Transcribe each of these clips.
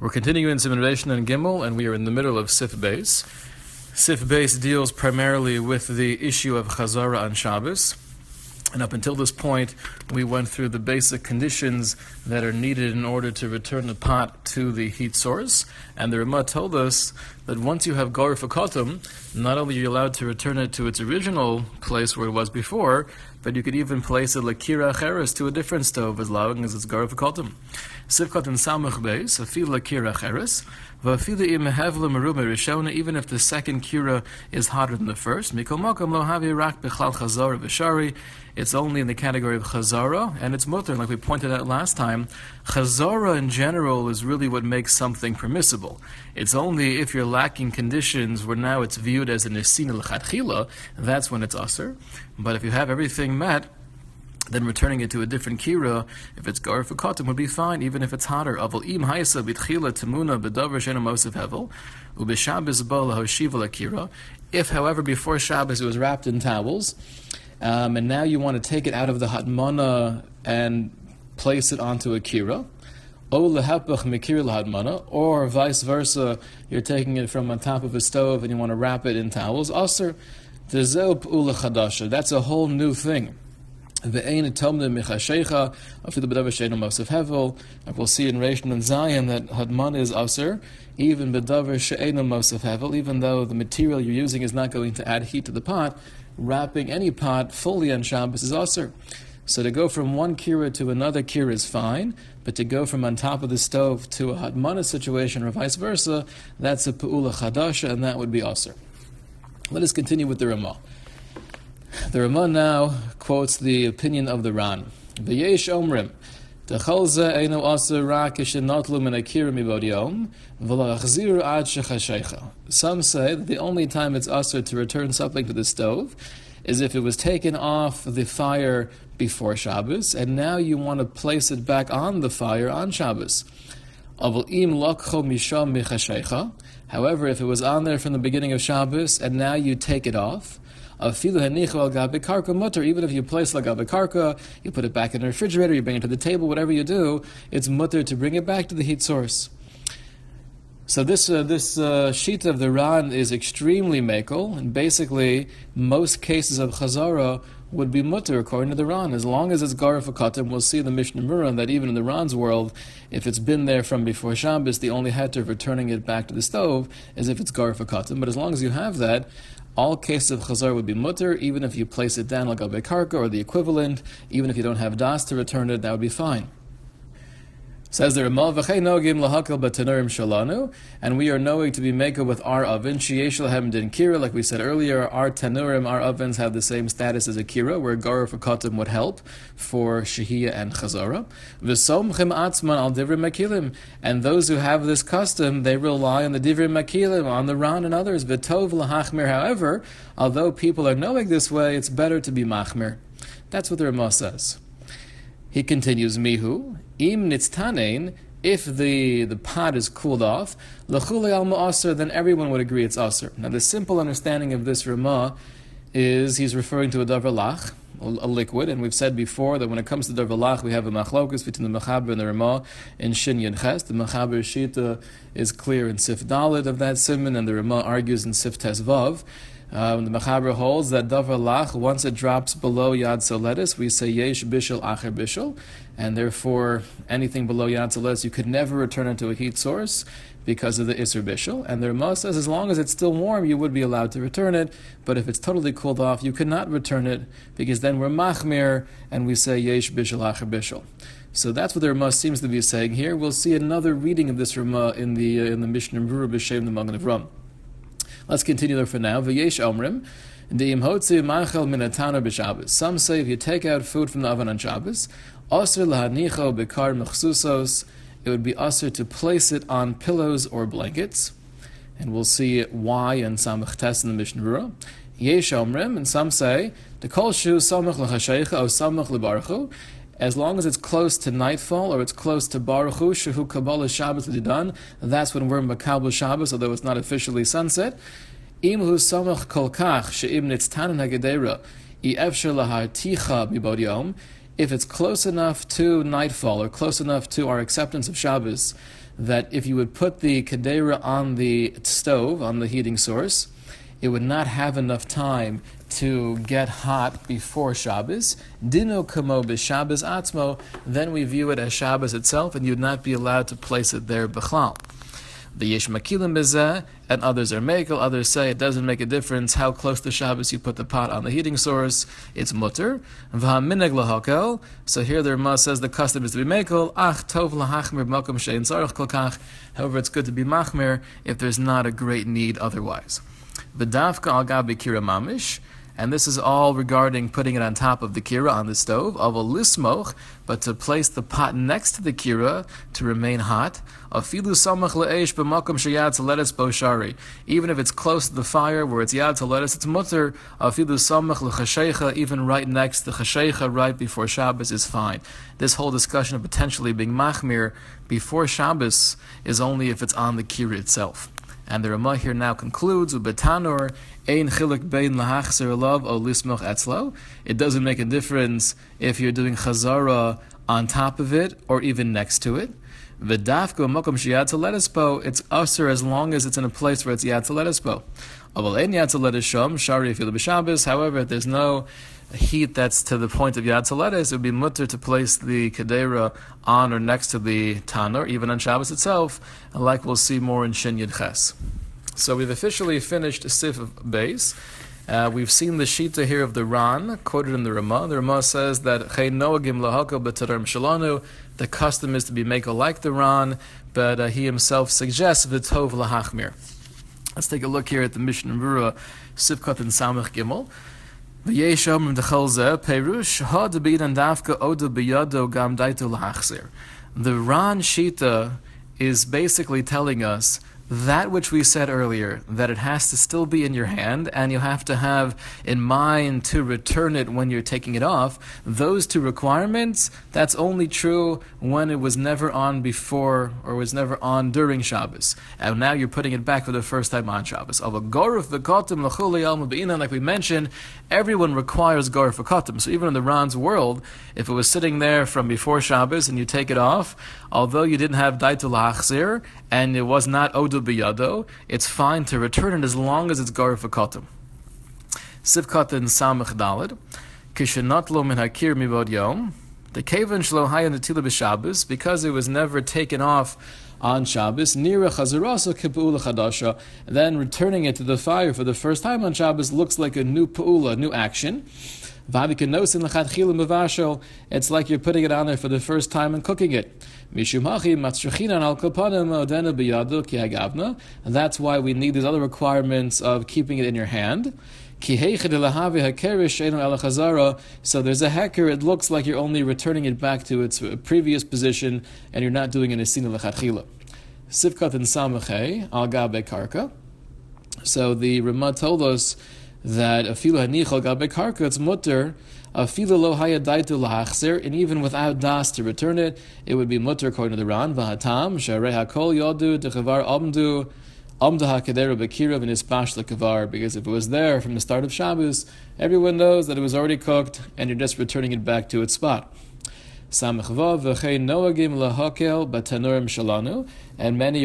We're continuing simulation in Gimel, and we are in the middle of Sif Beis. Sif Beis deals primarily with the issue of Chazara on Shabbos. And up until this point, we went through the basic conditions that are needed in order to return the pot to the heat source. And the Ramah told us that once you have Gar Fakotum, not only are you allowed to return it to its original place where it was before, but you could even place a Lakira Cheres to a different stove as long as it's Gar Fakotum. Sivkot and Samach Beis, Afil Lakira Cheres, Even if the second Kira is hotter than the first, it's only in the category of Chazara, and it's Mutter, like we pointed out last time. Chazara in general is really what makes something permissible. It's only if you're lacking conditions where now it's viewed as a Nesina L'chadchila, that's when it's Aser. But if you have everything met, then returning it to a different kira, if it's gar for would be fine, even if it's hotter. Aval im haisa bitchila temuna bedavar shena mosif hevel, ubeshabes bola hoshiva kira. If, however, before Shabbos it was wrapped in towels, um, and now you want to take it out of the hatmana and place it onto a kira, or vice versa, you're taking it from on top of a stove and you want to wrap it in towels. Aser, that's a whole new thing. We'll see in Rishon and Zion that Hadman is Aser, even Bedavar She'ena Mosef Hevel, even though the material you're using is not going to add heat to the pot, wrapping any pot fully on Shabbos is Aser. So to go from one kira to another kira is fine, but to go from on top of the stove to a Hadmana situation or vice versa, that's a Pa'ula Chadasha, and that would be Aser. Let us continue with the Ramah. The Ramah now quotes the opinion of the Ran. V'yesh omrim, Decholze eino aser ra kishenotlu min akir mibod yom, v'lachzir ad shechashecha. Some say that the only time it's aser to return something to the stove is if it was taken off the fire before Shabbos, and now you want to place it back on the fire on Shabbos. However, if it was on there from the beginning of Shabbos, and now you take it off, Afilu hanichu al mutter. Even if you place la gabe karka, you put it back in the refrigerator, you bring it to the table, whatever you do, it's mutter to bring it back to the heat source. So this uh, this uh, sheet of the Ran is extremely mekel, and basically most cases of chazara would be mutter according to the Ran. As long as it's garafakatim, we'll see the Mishnah Berurah that even in the Ran's world, if it's been there from before Shabbos, the only heter of returning it back to the stove is if it's garafakatim. But as long as you have that, all cases of chazar would be mutter, even if you place it down like a bekarka or the equivalent, even if you don't have das to return it, that would be fine. Says the Ramah, nogim lahakal batanurim shalanu, and we are knowing to be meka with our oven. Sheyesh lahem din kira, like we said earlier, our tanurim, our ovens have the same status as a kira, where gara for katim would help for shahiyah and chazara. V'somchim atzman al divrim makilim, and those who have this custom, they rely on the divrim makilim, on the Ran and others. V'tov lahachmir, however, although people are knowing this way, it's better to be machmir. That's what the Ramah says. He continues, Mihu, im nitztanein, if the, the pot is cooled off, lechule al then everyone would agree it's aser. Now the simple understanding of this Ramah is he's referring to a davar lach, a liquid, and we've said before that when it comes to davar lach, we have a machlokus between the mechaber and the Ramah in Shin Yud Ches. The mechaber shita is clear in Sif Dalit of that simon, and the Ramah argues in Sif Tes Vav. Um, the Mechaber holds that davar lach, once it drops below yad soletis, we say yesh bishul acher bishul, and therefore anything below yad soletis you could never return it to a heat source because of the isser bishul. And the Ramah says as long as it's still warm, you would be allowed to return it, but if it's totally cooled off, you could not return it because then we're machmir and we say yesh bishul acher bishul. So that's what the Ramah seems to be saying here. We'll see another reading of this Ramah in the uh, in the Mishnah Berurah B'Shem the Magen Avram. Let's continue there for now. V'yesh omrim. Some say if you take out food from the oven on Shabbos, asr lahanicho bekar mechsusos, it would be asr to place it on pillows or blankets. And we'll see why in Samach Tes in the Mishnah Berurah. Yesh omrim, and some say, the kol shu samach l'chashaycha o samach l'baruchu, as long as it's close to nightfall or it's close to Baruch Hu, Shehu Kabbalah Shabbos done, that's when we're Makabal Shabbos, although it's not officially sunset. Samach kolkach she'im yom, if it's close enough to nightfall or close enough to our acceptance of Shabbos, that if you would put the kadera on the stove, on the heating source, it would not have enough time to get hot before Shabbos. Dino kamo b'Shabbos atzmo, then we view it as Shabbos itself, and you'd not be allowed to place it there b'chlal. The yesh makilim bizeh, and others are makel. Others say it doesn't make a difference how close to Shabbos you put the pot on the heating source. It's mutter. V'hamineg lahakel. So here the Rama says the custom is to be makel. Ach tov lahachmir b'makom shein tzarich kolkach. However, it's good to be machmir if there's not a great need otherwise. V'davka al gabi kira mamish and this is all regarding putting it on top of the kira on the stove, of a lismoch, but to place the pot next to the kira to remain hot. Afilu samach le'esh b'makom sheyad lettuce boshari. Even if it's close to the fire where it's yad lettuce, it's mutter. Afilu samach l'chashecha, even right next to chashecha, right before Shabbos is fine. This whole discussion of potentially being machmir before Shabbos is only if it's on the kira itself. And the Ramah here now concludes, Ubetanor, Ein chilik bein lahachzer love etzlo. It doesn't make a difference if you're doing chazara on top of it or even next to it. V'dafka mokom shiyad letespo, it's usher as long as it's in a place where it's b'shabbos. However, there's no heat that's to the point of yad taledes, it would be mutter to place the kedera on or next to the tanur, even on Shabbos itself, and like we'll see more in Shin Yud Ches. So we've officially finished Sif Beis. Uh, we've seen the Shita here of the Ran, quoted in the Ramah. The Ramah says that the custom is to be makel like the Ran, but uh, he himself suggests v'tov lahachmir. Let's take a look here at the Mishnah Berurah, Sivkot and Samach Gimel. Perush ha oda biyado gam daitu. The Ran Shita is basically telling us that which we said earlier, that it has to still be in your hand and you have to have in mind to return it when you're taking it off, those two requirements, that's only true when it was never on before or was never on during Shabbos. And now you're putting it back for the first time on Shabbos. Like we mentioned, everyone requires goruf v'kotim. So even in the Ran's world, if it was sitting there from before Shabbos and you take it off, although you didn't have daitul hachzir and it was not odu biyado, it's fine to return it as long as it's garifakatim. In samach dalid, kishenat lo min hakir mibod yom, the kavan shlo hayan netila b'Shabbos, because it was never taken off on Shabbos, nira chazarasa kipu'ula chadasha, then returning it to the fire for the first time on Shabbos looks like a new pu'ula, new action. It's like you're putting it on there for the first time and cooking it. And that's why we need these other requirements of keeping it in your hand. So there's a hacker, it looks like you're only returning it back to its previous position and you're not doing an esina lechatchila. Sivkat and samachay al karka. So the Ramah told us that afilu hanichal gabe karka, it's mutter, afilu lo hayadaitu lahachzer, and even without das to return it, it would be mutter according to the Ran, vahatam, sharei hakol yodu, dechavar amdu, amda hakadera bekira v'nisbash lekavar, because if it was there from the start of Shabbos, everyone knows that it was already cooked, and you're just returning it back to its spot. And many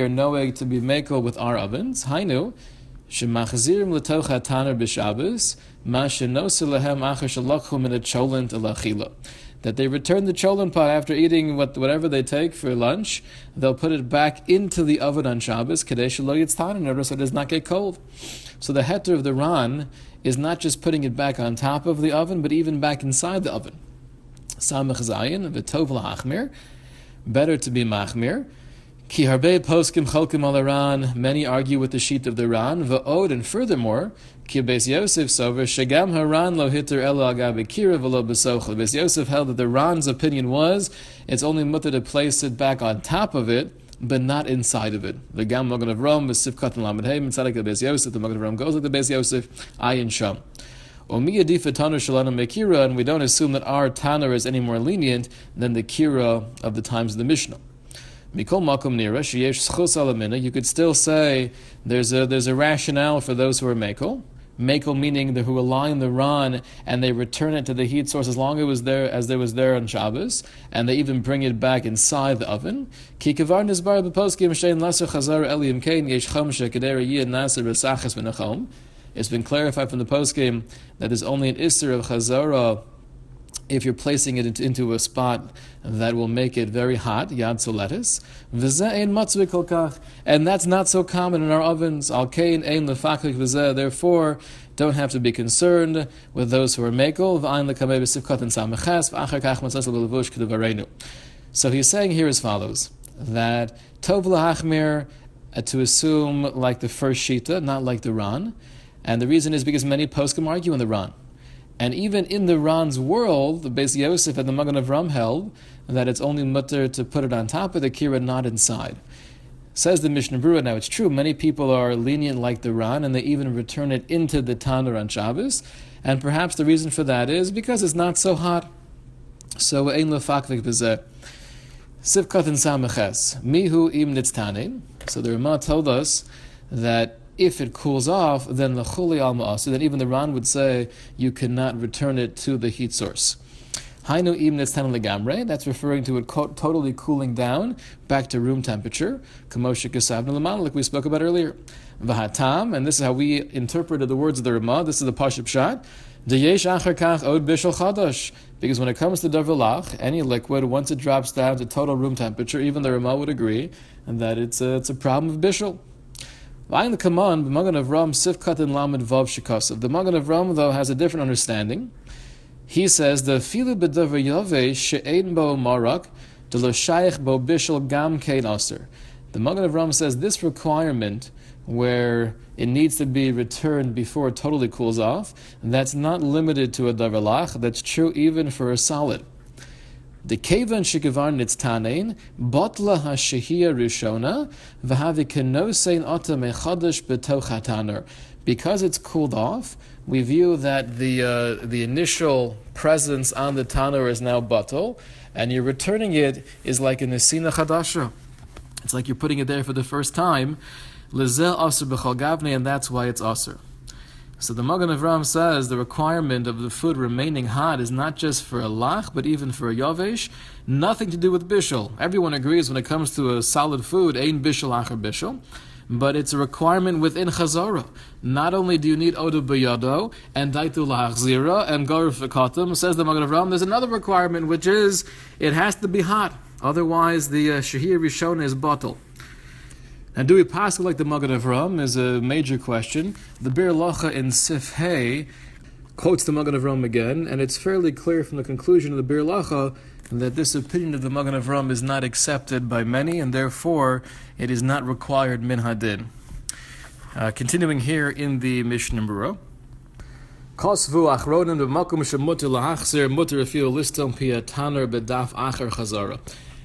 are noeg to be makel with our ovens. Hainu, B'Shabbos, ma lehem shalachhu min cholent. That they return the cholent pot after eating what, whatever they take for lunch, they'll put it back into the oven on Shabbos, kadesh lo yitztan, in order so it does not get cold. So the heter of the Ran is not just putting it back on top of the oven, but even back inside the oven. Samach zayin, v'tov l'achmir, better to be machmir, Ki harbe poskim cholkim al Ran. Many argue with the sheet of the Ran. Va'od, and furthermore, ki Beis Yosef sover shagam haran lo hitter elo agabe kira v'lo besochel. Beis Yosef held that the Ran's opinion was it's only mutter to place it back on top of it, but not inside of it. The gam Magen Avram sifkat and lamed the Beis Yosef. The Magen Avram goes like the Beis Yosef. Ayin sham. And we don't assume that our tanner is any more lenient than the kira of the times of the Mishnah. Mikol nira schus alamina. You could still say there's a there's a rationale for those who are mekel. Makel meaning the who align the ran and they return it to the heat source as long as it was there as there was there on Shabbos, and they even bring it back inside the oven. Nizbar chazar yesh v'nachom. It's been clarified from the poskim that there's only an isser of chazara if you're placing it into a spot that will make it very hot, yad soletis, and that's not so common in our ovens. Therefore, don't have to be concerned with those who are mekel. So he's saying here as follows that tov lahachmir uh, to assume like the first shita, not like the Ran, and the reason is because many poskim argue in the Ran. And even in the Ran's world, the Beis Yosef and the Magen Avram held that it's only mutter to put it on top of the kira, not inside. Says the Mishnah Berurah, now it's true, many people are lenient like the Ran, and they even return it into the Tanur on Shabbos, and perhaps the reason for that is because it's not so hot. So, ein lefakvik b'zeh. Sivkat and Samaches. Mihu im nitztanin. So the Ramah told us that if it cools off, then the chuli al ma'aser, then even the Ran would say you cannot return it to the heat source. Hainu that's referring to it co- totally cooling down back to room temperature. Kamosha kasavna like we spoke about earlier. Vahatam, and this is how we interpreted the words of the Ramah. This is the Pashib shot. Because when it comes to davilach, any liquid, once it drops down to total room temperature, even the Ramah would agree and that it's a, it's a problem of bishul. Vayin the Kaman, the Magen Avram, Sifkat and Lamed Vav Shekasav. The Magen Avram, though, has a different understanding. He says, the Filu Bedavar Yove She'ein Bo Marak, the Loshayich Bo Bishel Gam Kein Aser. The Magen Avram says this requirement, where it needs to be returned before it totally cools off, that's not limited to a davalach, that's true even for a solid. The kevan shikavar nitztanein botla hashehia rishona v'havi kenosein ota mechadash betoch Because it's cooled off, we view that the uh, the initial presence on the tanur is now bottle, and you're returning it is like a nesina chadasha. It's like you're putting it there for the first time. Lezel aser b'chol and that's why it's aser. So the Magen Avram says the requirement of the food remaining hot is not just for a lach, but even for a yavesh. Nothing to do with bishul. Everyone agrees when it comes to a solid food, ain bishul acher bishul. But it's a requirement within Chazara. Not only do you need Odu Bayado and Daitu Lahachzira and Garuf Vikatim, says the Magen Avram, there's another requirement which is it has to be hot. Otherwise, the uh, Shahir Rishon is bottled. And do we pass like the Magen Avram is a major question. The Biur Halacha in Sif Hay quotes the Magen Avram again, and it's fairly clear from the conclusion of the Biur Halacha that this opinion of the Magen Avram is not accepted by many, and therefore it is not required min hadin. Uh, continuing here in the Mishnah Berurah. Kosvu achronim b'makom shemuter lahachzir muter afil taner bedaf chazara.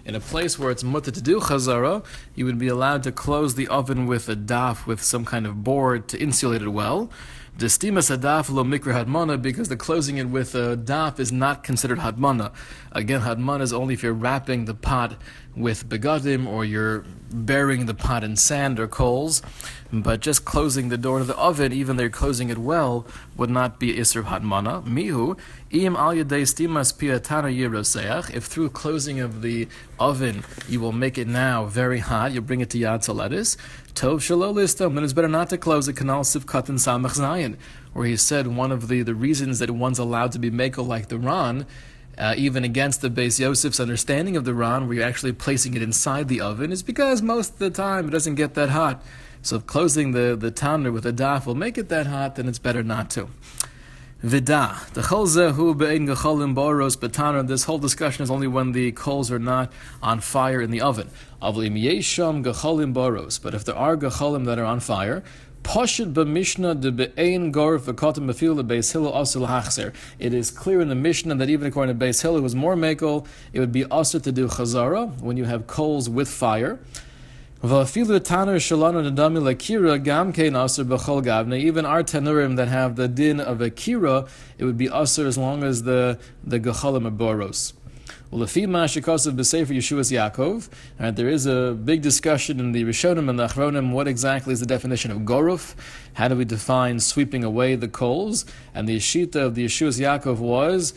In a place where it's mutter to do chazara, you would be allowed to close the oven with a daf with some kind of board to insulate it well. Destimas hadaf lo mikra hadmana because the closing it with a daf is not considered hadmana. Again, hadmana is only if you're wrapping the pot with begadim or you're burying the pot in sand or coals. But just closing the door to the oven, even though you're closing it well, would not be isr hatmana. Mihu im al stimas piatana. If through closing of the oven you will make it now very hot, you'll bring it to yad lettuce. Tov shalolistam. Then it's better not to close it. canal sivkat and samach zayin, where he said one of the, the reasons that one's allowed to be mako like the Ran uh, even against the Beis Yosef's understanding of the Ran, where you're actually placing it inside the oven, is because most of the time it doesn't get that hot. So if closing the, the tanner with a daf will make it that hot, then it's better not to. Vida. The cholzehu be'ein gecholim boros betaner. This whole discussion is only when the coals are not on fire in the oven. Avlim yesham gecholim boros. But if there are gecholim that are on fire, Pashid b'mishnah de be'ein gor v'kotim b'fil beis hillel asul hachzer. It is clear in the Mishnah that even according to Beis Hillel, it was more makel. It would be also to do chazara when you have coals with fire. Even our tanurim that have the din of a kira, it would be usr as long as the the gechalim boros. Well, the if Mashikosav B'Sefer Yeshuos Yaakov, right, there is a big discussion in the Rishonim and the Achronim what exactly is the definition of Goruf, how do we define sweeping away the coals, and the Yeshita of the Yeshuos Yaakov was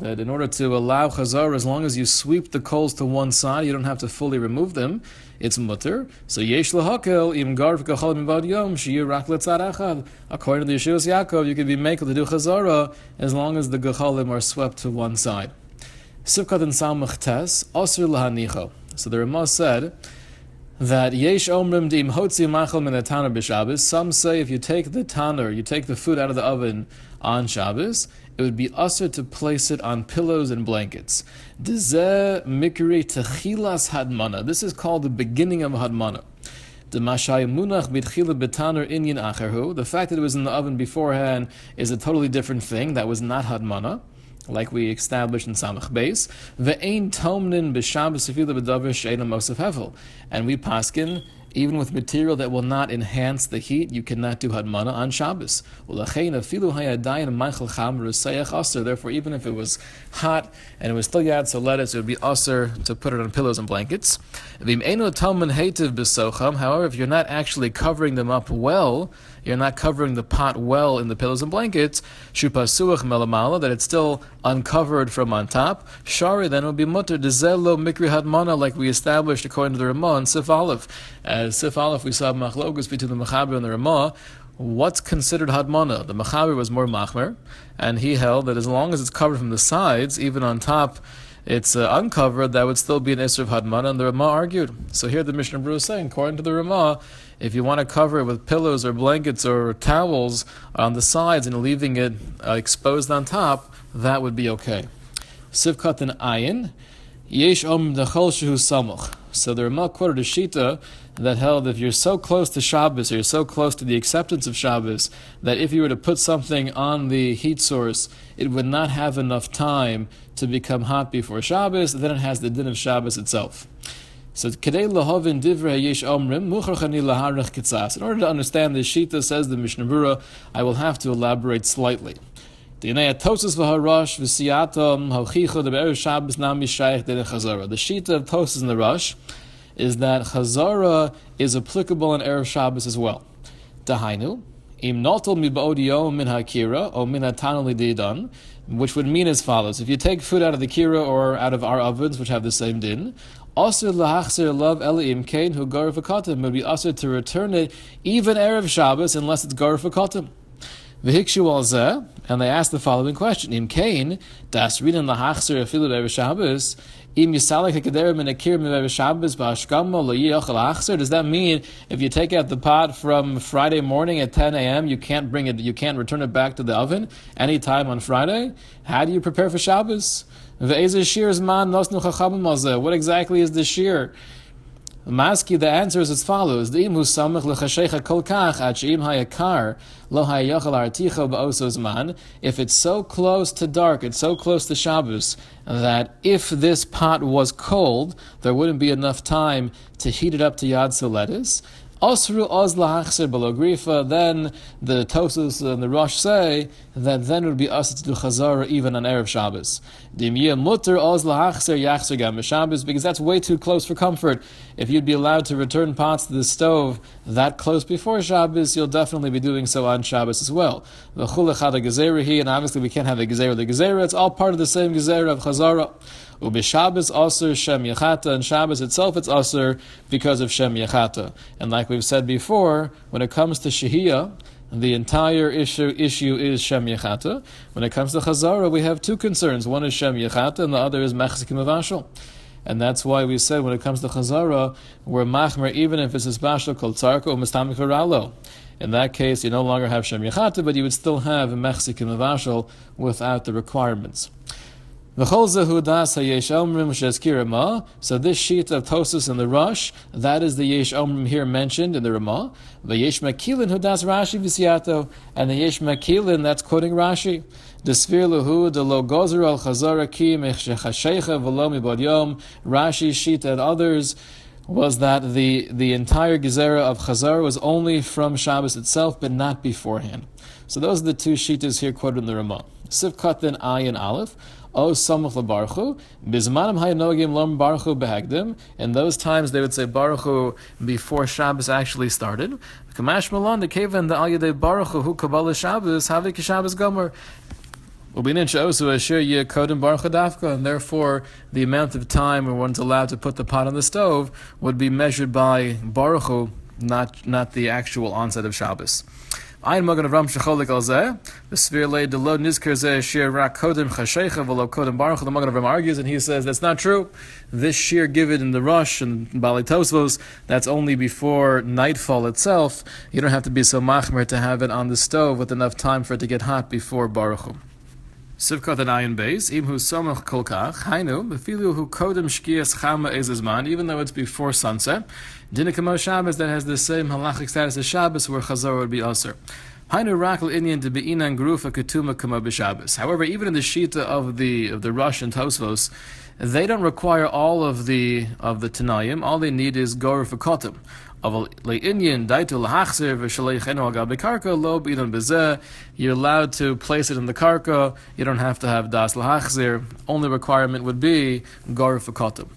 that in order to allow chazar, as long as you sweep the coals to one side, you don't have to fully remove them. It's mutter. So yesh lahakel im garv kachal mibad yom shiyir rak echad. According to Yeshuos Yaakov, you can be makel to do chazara as long as the gachalim are swept to one side. Sivkat and Samach Tes, Osir lahanicho. So the Ramah said that yesh omrim dim hotzi machal min b'Shabbos. Some say if you take the tanner, you take the food out of the oven on Shabbos, it would be usher to place it on pillows and blankets. This is called the beginning of hadmana. The The fact that it was in the oven beforehand is a totally different thing. That was not hadmana like we established in Samach Beis, ve'ein tomnin b'Shabbos efila b'davar she'ena mosef hevel, and we paskin even with material that will not enhance the heat, you cannot do hadmana on Shabbos. Therefore, even if it was hot and it was still yad so lettuce, it, would be usher to put it on pillows and blankets. However, if you're not actually covering them up well, you're not covering the pot well in the pillows and blankets, shupasuach melamala, that it's still uncovered from on top, shari, then will be mutter dezelo mikri hadmana, like we established according to the Ramah and Sif Aleph. As Sif Aleph, we saw machlogus between the Mechaber and the Ramah. What's considered hadmana? The Mechaber was more machmer, and he held that as long as it's covered from the sides, even on top, it's uh, uncovered, that would still be an Isser of Hadmana, and the Ramah argued. So here the Mishnah Berurah is saying, according to the Ramah, if you want to cover it with pillows or blankets or towels on the sides and leaving it uh, exposed on top, that would be okay. Sivkat and ayin, yesh om dechol shehu samuch. So the Ramah quoted a shita that held if you're so close to Shabbos or you're so close to the acceptance of Shabbos that if you were to put something on the heat source, it would not have enough time to become hot before Shabbos, then it has the din of Shabbos itself. So kedei lahavin divrei yesh omrim mucharchani laharich kitzas. In order to understand this shita, says the Mishnah Berurah, I will have to elaborate slightly. The shita of Tosfos and the Rosh is that chazara is applicable in erev Shabbos as well. Dahainu im notel mibaudio min hakira o min didan, which would mean as follows: If you take food out of the kira or out of our ovens, which have the same din, Asr lahachzer love eliim kain who garvakatim would be asr to return it even erev Shabbos unless it's garvakatim. V'hikshu al and they asked the following question: Im kain das rinin lahachzer afilu erev Shabbos. Does that mean if you take out the pot from Friday morning at 10 a.m., you can't bring it, you can't return it back to the oven any time on Friday? How do you prepare for Shabbos? What exactly is the shear? Maski, the answer is as follows: The imu. If it's so close to dark, it's so close to Shabbos that if this pot was cold, there wouldn't be enough time to heat it up to yad soletis. Osru oz lahachser grifa. Then the Tosfos and the Rosh say that then would be us to do chazara even on erev Shabbos. Dimiyah mutter oz lahachser yachser gam Shabbos because that's way too close for comfort. If you'd be allowed to return pots to the stove that close before Shabbos, you'll definitely be doing so on Shabbos as well. The chulechad gezerah and obviously we can't have the gezerah the gezerah. It's all part of the same gezerah of chazara. Ubishabbos also Shem Yechata, and Shabbos itself it's also because of Shem Yechata. And like we've said before, when it comes to Shehiyah, the entire issue issue is Shem Yechata. When it comes to Chazara, we have two concerns. One is Shem Yechata, and the other is Mechzikim Avashal. And that's why we said when it comes to Chazara, we're Machmer even if it's a special called Tzarko or Mistamik. In that case, you no longer have Shem Yechata, but you would still have Mechzikim Avashal without the requirements. So this sheet of Tosfos in the Rosh, that is the Yesh Omrim here mentioned in the Ramah. The Yesh Makilin who das Rashi v'siyato, and the Yesh Makilin that's quoting Rashi. The Lahu, the Lo Gozer al Chazara Ki Mechshechashecha V'lo Mibod Yom, Rashi, Sheet, and others was that the, the entire Gezerah of Chazar was only from Shabbos itself, but not beforehand. So those are the two shitas here quoted in the Ramah. Sivkat then Ayin Aleph. O Samach Baruchu, Bizmanim Hayanogim Lom Baruchu Behagdim. In those times, they would say Baruchu before Shabbos actually started. Kamash Malon, the Kavan, the Al Yadei Baruchu, Hu Kabbalah Shabbos, Havik Shabbos Gomer. And therefore, the amount of time when one's allowed to put the pot on the stove would be measured by Baruchu, not, not the actual onset of Shabbos. Ein Magen Avram Shecholik Al Zeh, the Sphere Lay Delo Nizker Zeh Shir Rak Kodim Chashecha Velo Kodim Baruch. The Magen Avram argues and he says that's not true. This Shir given in the Rosh and Baalei Tosfos, that's only before nightfall itself. You don't have to be so machmer to have it on the stove with enough time for it to get hot before Baruch. Sivkot and Ayin Beis, Im Hu Somach Kolkach, Hainu, Befilu Hu Kodim Shkias Chama Ezizman, even though it's before sunset. Dinakamo Shabbos that has the same halachic status as Shabbos, where Chazor would be Aser. Hainu Rakal Inyan to Be'inan Grufa Ketuma Kamo B'Shabbos. However, even in the Shita of the of the Rosh and Tosfos, they don't require all of the of the Tanayim. All they need is You're allowed to place it in the karka. You don't have to have das lahachzir. Only requirement would be gar fakotim.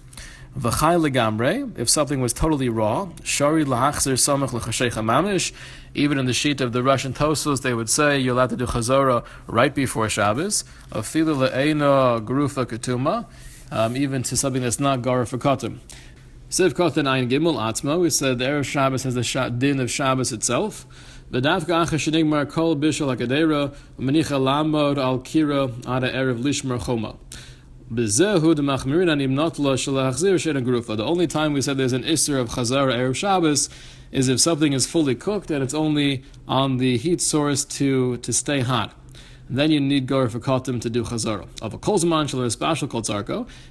V'chai legamre, if something was totally raw, shari lahachzir samach l'chashecha mamish, even in the sheet of the Russian Tosos, they would say you're allowed to do chazora right before Shabbos. Afilu le'ena grufa ketuma, um, even to something that's not gar fakotim. Siv Kotan Ayin Gimel Atzmo, we said the Erev Shabbos has the din of Shabbos itself. Kol al kira ada Erev lishmer choma. The only time we said there's an isser of chazar Erev Shabbos is if something is fully cooked and it's only on the heat source to, to stay hot then you need Gor for Kotim to do Chazara. Of a Kolzman shall a special called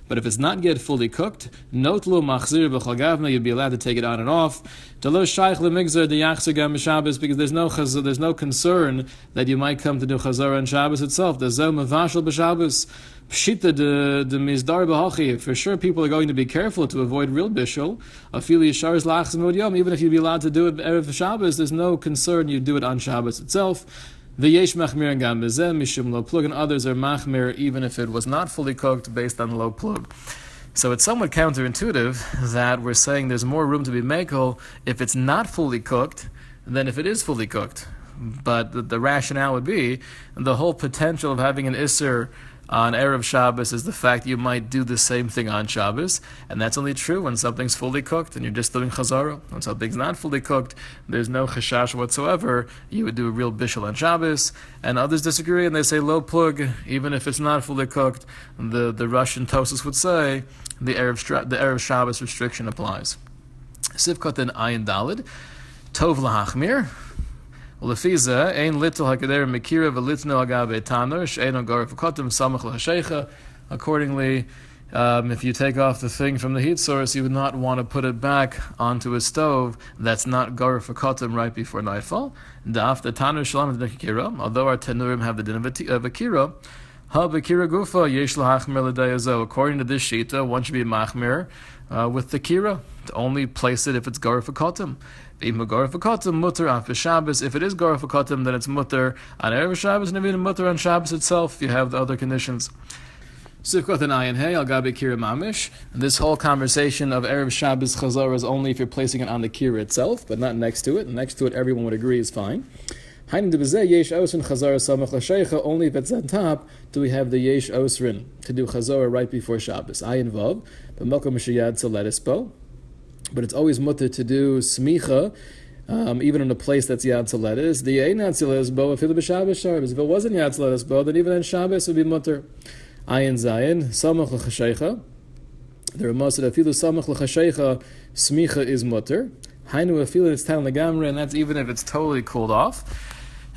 but if it's not yet fully cooked, Notlu Machzir B'Chalgavna, you'd be allowed to take it on and off. Delo Shaykh Lemigzer the Yachzagam Shabbos, because there's no there's no concern that you might come to do Chazara on Shabbos itself. There's Zom Mavashal B'Shabbos. Pshita de de mizdar b'hachi. For sure, people are going to be careful to avoid real bishul. Afili yishar lachs yom. Even if you'd be allowed to do it erev Shabbos, there's no concern you'd do it on Shabbos itself. The yesh machmir and gam mishum lo plug, and others are machmir even if it was not fully cooked based on Lo Plug. So it's somewhat counterintuitive that we're saying there's more room to be makel if it's not fully cooked than if it is fully cooked. But the, the rationale would be the whole potential of having an isser on Erev Shabbos is the fact you might do the same thing on Shabbos, and that's only true when something's fully cooked and you're just doing chazara. When something's not fully cooked, there's no chashash whatsoever. You would do a real bishul on Shabbos, and others disagree and they say low plug, even if it's not fully cooked. The the Russian Tosis would say the Erev the Erev Shabbos restriction applies. Sivkot and Ayin Dalid, Tov lahachmir. Little samach. Accordingly, um, if you take off the thing from the heat source, you would not want to put it back onto a stove that's not gar fakotim right before nightfall. Daf the tanur shalom kira. Although our tenurim have the din of yesh lahachmer According to this shita, one should be machmir uh, with the kira to only place it if it's gar fakotim. If it is Garafakotim, then it's mutter on Erev Shabbos, and even mutter on Shabbos itself, you have the other conditions. Sivkot and Ayin Hey, Al Gabi Kira Mamish. This whole conversation of Erev Shabbos Chazar is only if you're placing it on the Kira itself, but not next to it. Next to it, everyone would agree is fine. Only if it's on top do we have the Yesh Osrin to do Chazar right before Shabbos. Ayin Vav, but Melkom Mishayad Saletispo but it's always mutter to do smicha, um, even in a place that's lettuce. The ein yad bo if it wasn't yad bo, then even on Shabbos would be mutter. Ayin zayin samach l'chashecha. The Ramah said afilu samach l'chashecha smicha is mutter. Hainu afilu it's tan legamre, and that's even if it's totally cooled off.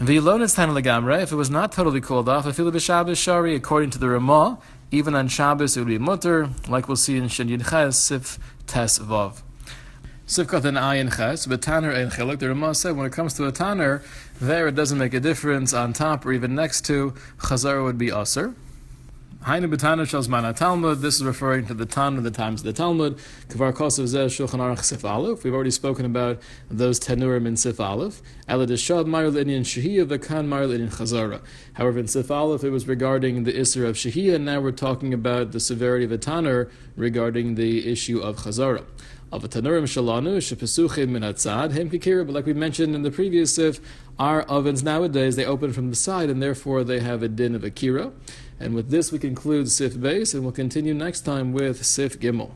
If it was not totally cooled off, shari, according to the Ramah, even on Shabbos it would be mutter, like we'll see in Shin Yud Ches Sif Tes Vav. Sivkat and Ayin Ches, but Tanner and Chiluk. The Ramah said when it comes to a Tanner, there it doesn't make a difference on top or even next to. Chazar would be Aser. Hainu b'tana shalzman Talmud. This is referring to the Tan of the times of the Talmud. Kvar kosav zeh shulchan aruch sif aleph. We've already spoken about those tenurim in sif aleph. Ela deshad maril inyan shehiyah v'kan maril inyan chazara. However, in sif aleph it was regarding the isra of shehiyah, and now we're talking about the severity of a tanur regarding the issue of chazara of a tanurim shalanu shepesuchim min hatzad hem kikira. But like we mentioned in the previous sif, our ovens nowadays they open from the side, and therefore they have a din of akira. And with this, we conclude Sif Beis, and we'll continue next time with Sif Gimel.